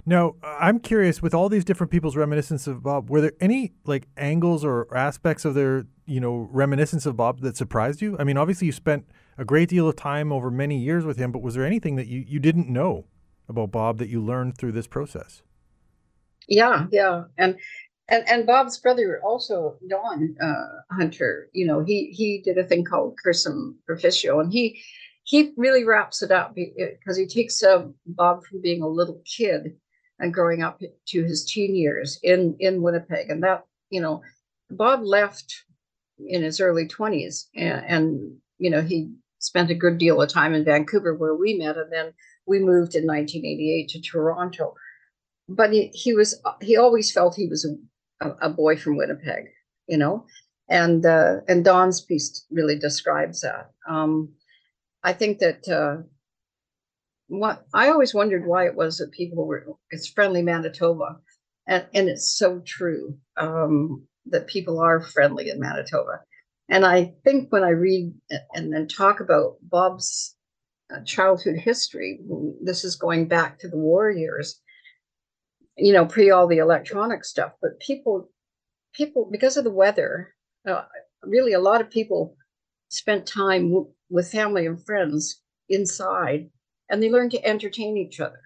Now, I'm curious with all these different people's reminiscence of Bob, were there any like angles or aspects of their, you know, reminiscence of Bob that surprised you? I mean, obviously you spent a great deal of time over many years with him, but was there anything that you, you didn't know about Bob that you learned through this process? Yeah, yeah. And and and Bob's brother also Don uh, Hunter, you know, he he did a thing called Cursum Perficio, and he he really wraps it up because he takes uh, Bob from being a little kid and growing up to his teen years in in Winnipeg, and that you know, Bob left in his early twenties, and, and you know he spent a good deal of time in Vancouver where we met, and then we moved in 1988 to Toronto. But he, he was he always felt he was a, a boy from Winnipeg, you know, and uh, and Don's piece really describes that. Um, I think that uh, what I always wondered why it was that people were it's friendly Manitoba, and and it's so true um, that people are friendly in Manitoba, and I think when I read and then talk about Bob's uh, childhood history, this is going back to the war years, you know, pre all the electronic stuff, but people people because of the weather, uh, really a lot of people spent time w- with family and friends inside and they learned to entertain each other.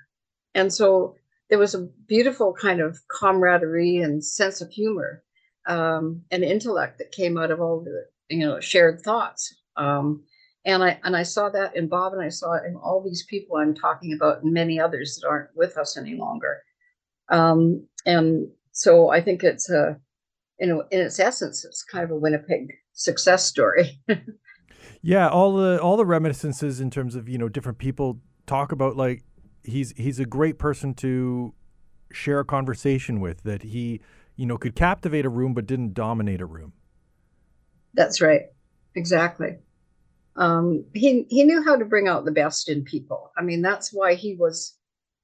And so there was a beautiful kind of camaraderie and sense of humor um, and intellect that came out of all the you know shared thoughts. Um, and I and I saw that in Bob, and I saw it in all these people I'm talking about, and many others that aren't with us any longer. Um, and so I think it's a, you know, in its essence, it's kind of a Winnipeg success story. yeah, all the all the reminiscences in terms of you know different people talk about like he's he's a great person to share a conversation with that he you know could captivate a room but didn't dominate a room. That's right. Exactly. Um, he he knew how to bring out the best in people. I mean that's why he was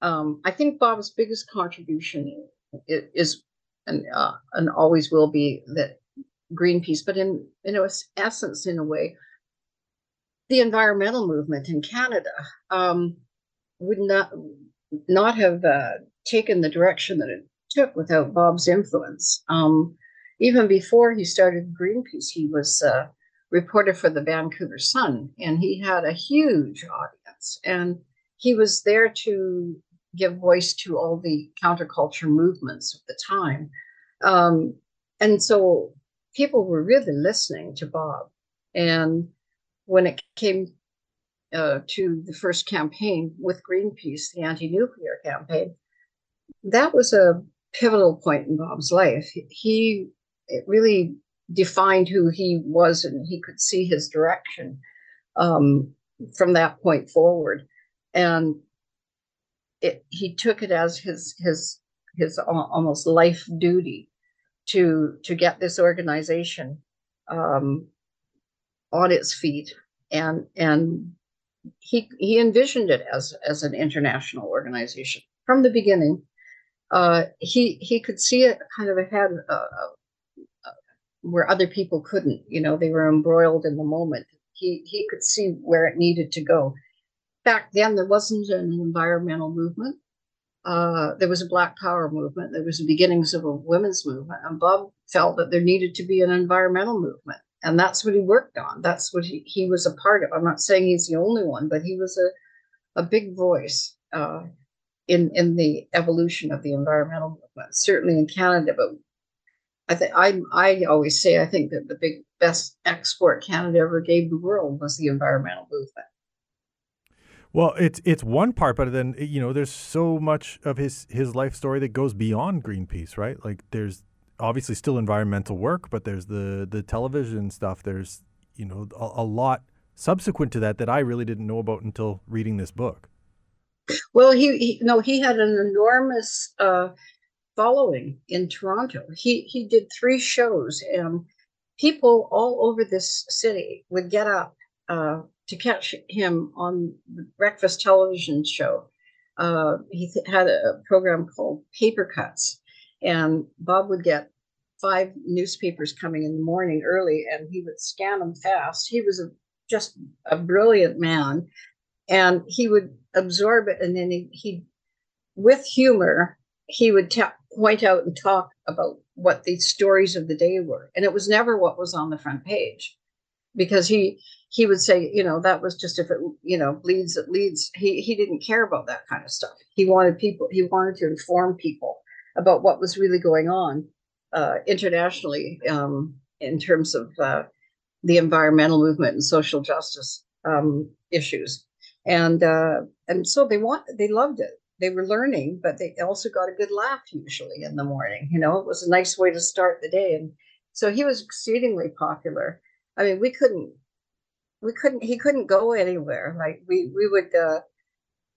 um, i think bob's biggest contribution is, and uh, and always will be that greenpeace but in in essence in a way the environmental movement in Canada um, would not not have uh, taken the direction that it took without Bob's influence. Um, even before he started Greenpeace, he was a reporter for the Vancouver Sun, and he had a huge audience. And he was there to give voice to all the counterculture movements of the time. Um, and so people were really listening to Bob. And when it came uh, to the first campaign with Greenpeace, the anti nuclear campaign, that was a pivotal point in Bob's life. He it really defined who he was and he could see his direction um, from that point forward. And it, he took it as his his his almost life duty to to get this organization um, on its feet. And and he he envisioned it as as an international organization from the beginning. Uh, he he could see it kind of ahead uh, uh, where other people couldn't you know they were embroiled in the moment. He he could see where it needed to go back then there wasn't an environmental movement. Uh, there was a Black Power movement. There was the beginnings of a women's movement, and Bob felt that there needed to be an environmental movement, and that's what he worked on. That's what he, he was a part of. I'm not saying he's the only one, but he was a a big voice uh, in in the evolution of the environmental movement, certainly in Canada. But I think I I always say I think that the big best export Canada ever gave the world was the environmental movement. Well, it's it's one part, but then you know, there's so much of his his life story that goes beyond Greenpeace, right? Like there's obviously still environmental work, but there's the the television stuff. There's you know a, a lot subsequent to that that I really didn't know about until reading this book. Well, he, he no, he had an enormous uh, following in Toronto. He he did three shows, and people all over this city would get up uh, to catch him on the breakfast television show. Uh, he th- had a program called Paper Cuts, and Bob would get five newspapers coming in the morning early, and he would scan them fast. He was a, just a brilliant man, and he would absorb it, and then he, he with humor, he would ta- point out and talk about what the stories of the day were, and it was never what was on the front page, because he he would say, you know, that was just if it, you know, bleeds, it leads. He he didn't care about that kind of stuff. He wanted people. He wanted to inform people about what was really going on uh, internationally um, in terms of uh, the environmental movement and social justice um, issues. And uh, and so they want they loved it. They were learning, but they also got a good laugh usually in the morning. You know, it was a nice way to start the day. And so he was exceedingly popular. I mean, we couldn't we couldn't he couldn't go anywhere. Like we we would uh,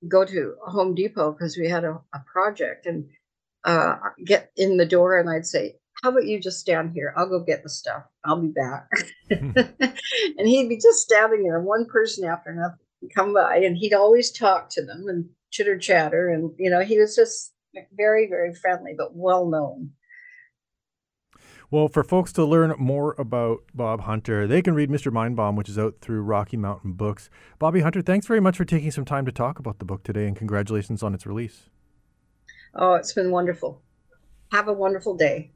go to home depot because we had a, a project and uh, get in the door and i'd say how about you just stand here? I'll go get the stuff. I'll be back. And he'd be just standing there one person after another come by and he'd always talk to them and chitter chatter and you know he was just very very friendly but well known Well, for folks to learn more about Bob Hunter, they can read Mr. Mindbomb, which is out through Rocky Mountain Books. Bobbi Hunter, thanks very much for taking some time to talk about the book today, and congratulations on its release. oh it's been wonderful have a wonderful day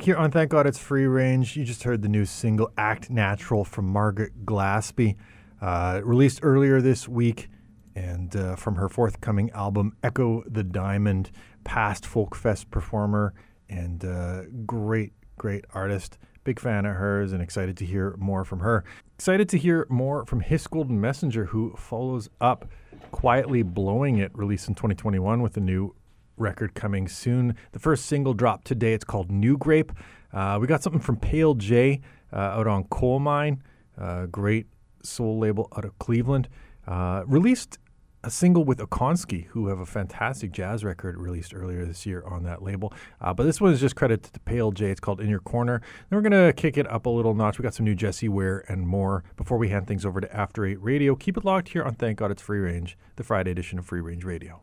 Back here on Thank God It's Free Range, you just heard the new single Act Natural from Margaret Glaspy, uh, released earlier this week, and uh, from her forthcoming album Echo the Diamond, past Folk Fest performer and uh, great, great artist. Big fan of hers and excited to hear more from her. Excited to hear more from His Golden Messenger, who follows up Quietly Blowing It, released in 2021 with a new record coming soon. The first single dropped today. It's called New Grape. Uh, we got something from Pale Jay uh, out on Colemine, uh, great soul label out of Cleveland. Uh, released a single with Okonski, who have a fantastic jazz record released earlier this year on that label. Uh, but this one is just credit to Pale Jay. It's called In Your Corner. Then we're going to kick it up a little notch. We got some new Jessie Ware and more before we hand things over to After Eight Radio. Keep it locked here on Thank God It's Free Range, the Friday edition of Free Range Radio.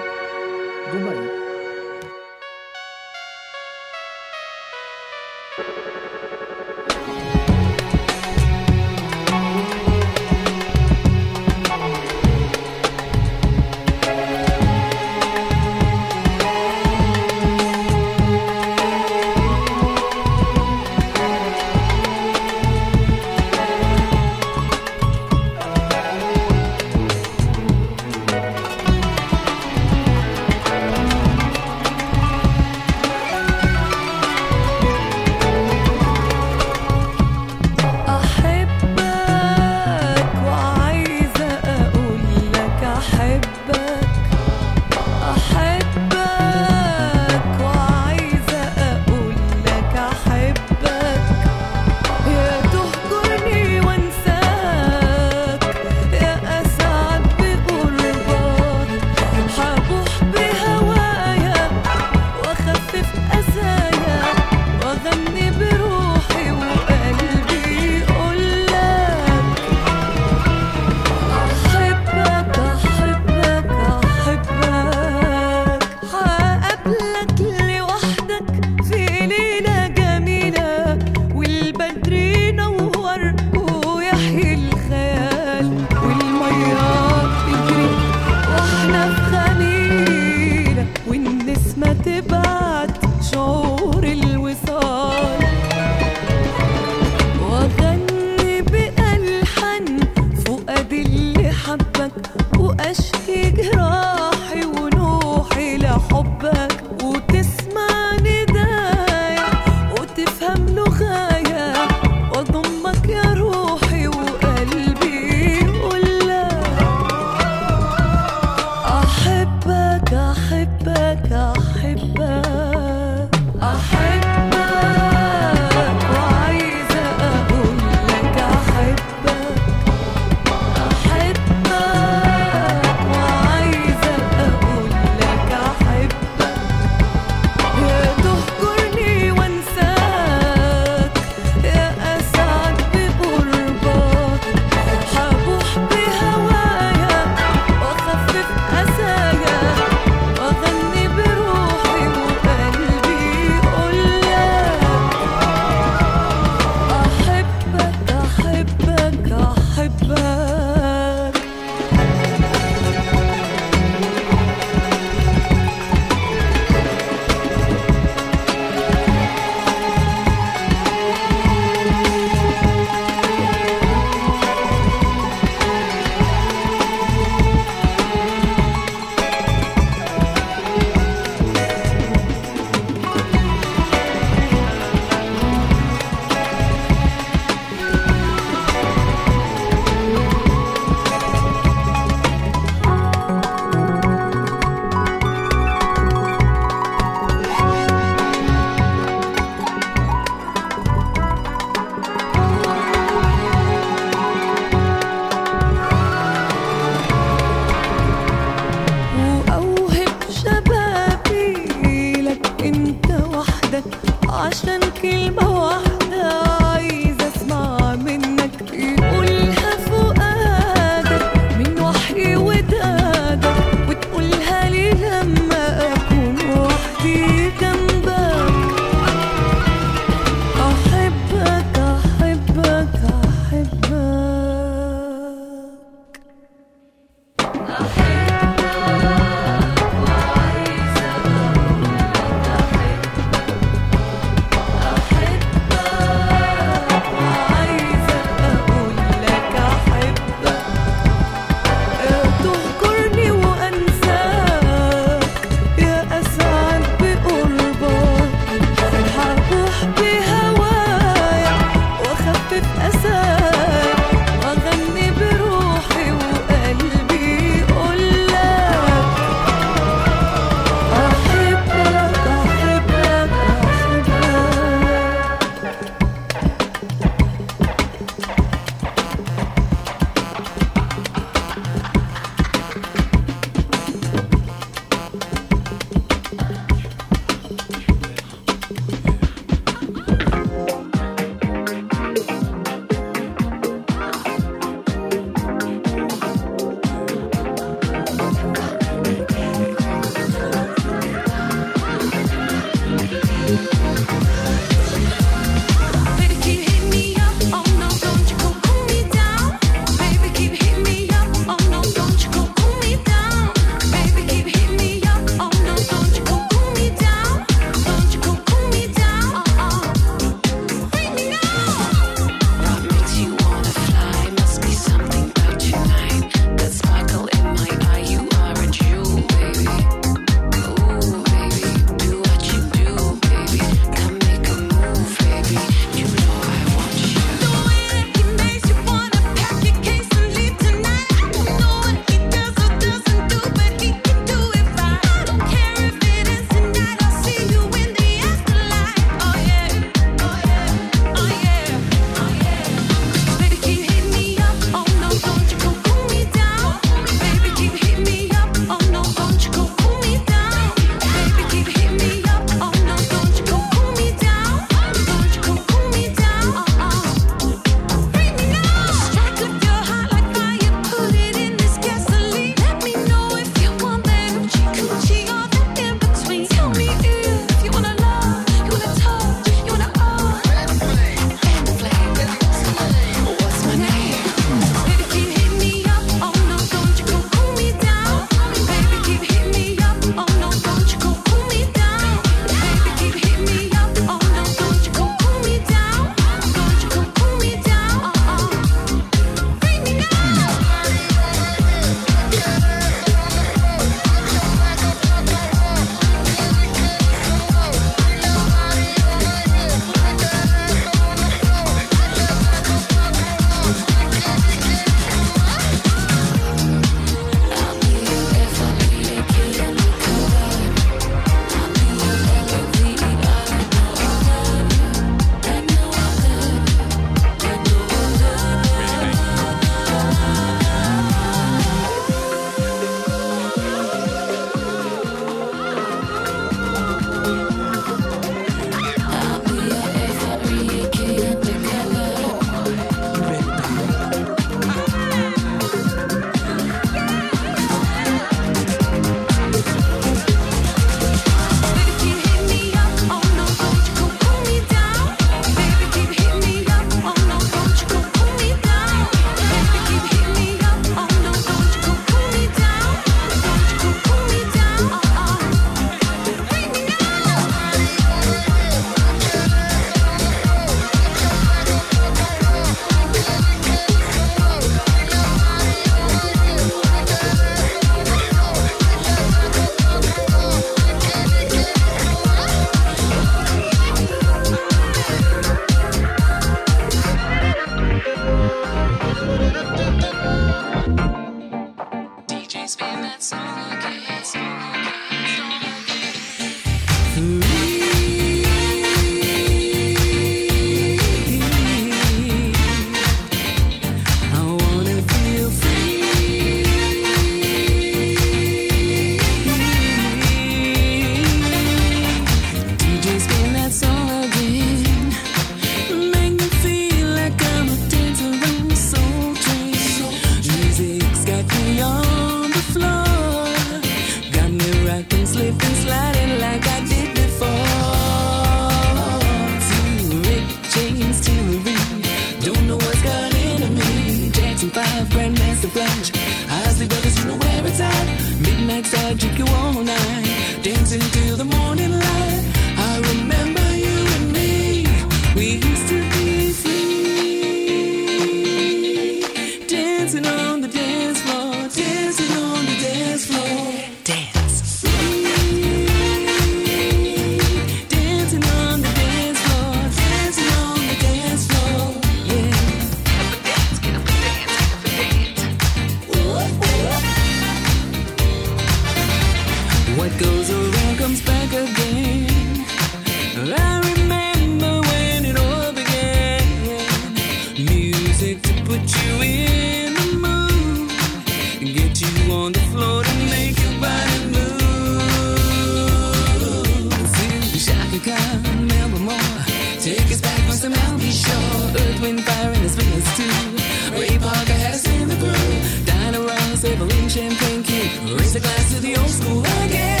Maybelline champagne king. Raise a glass to the old school again.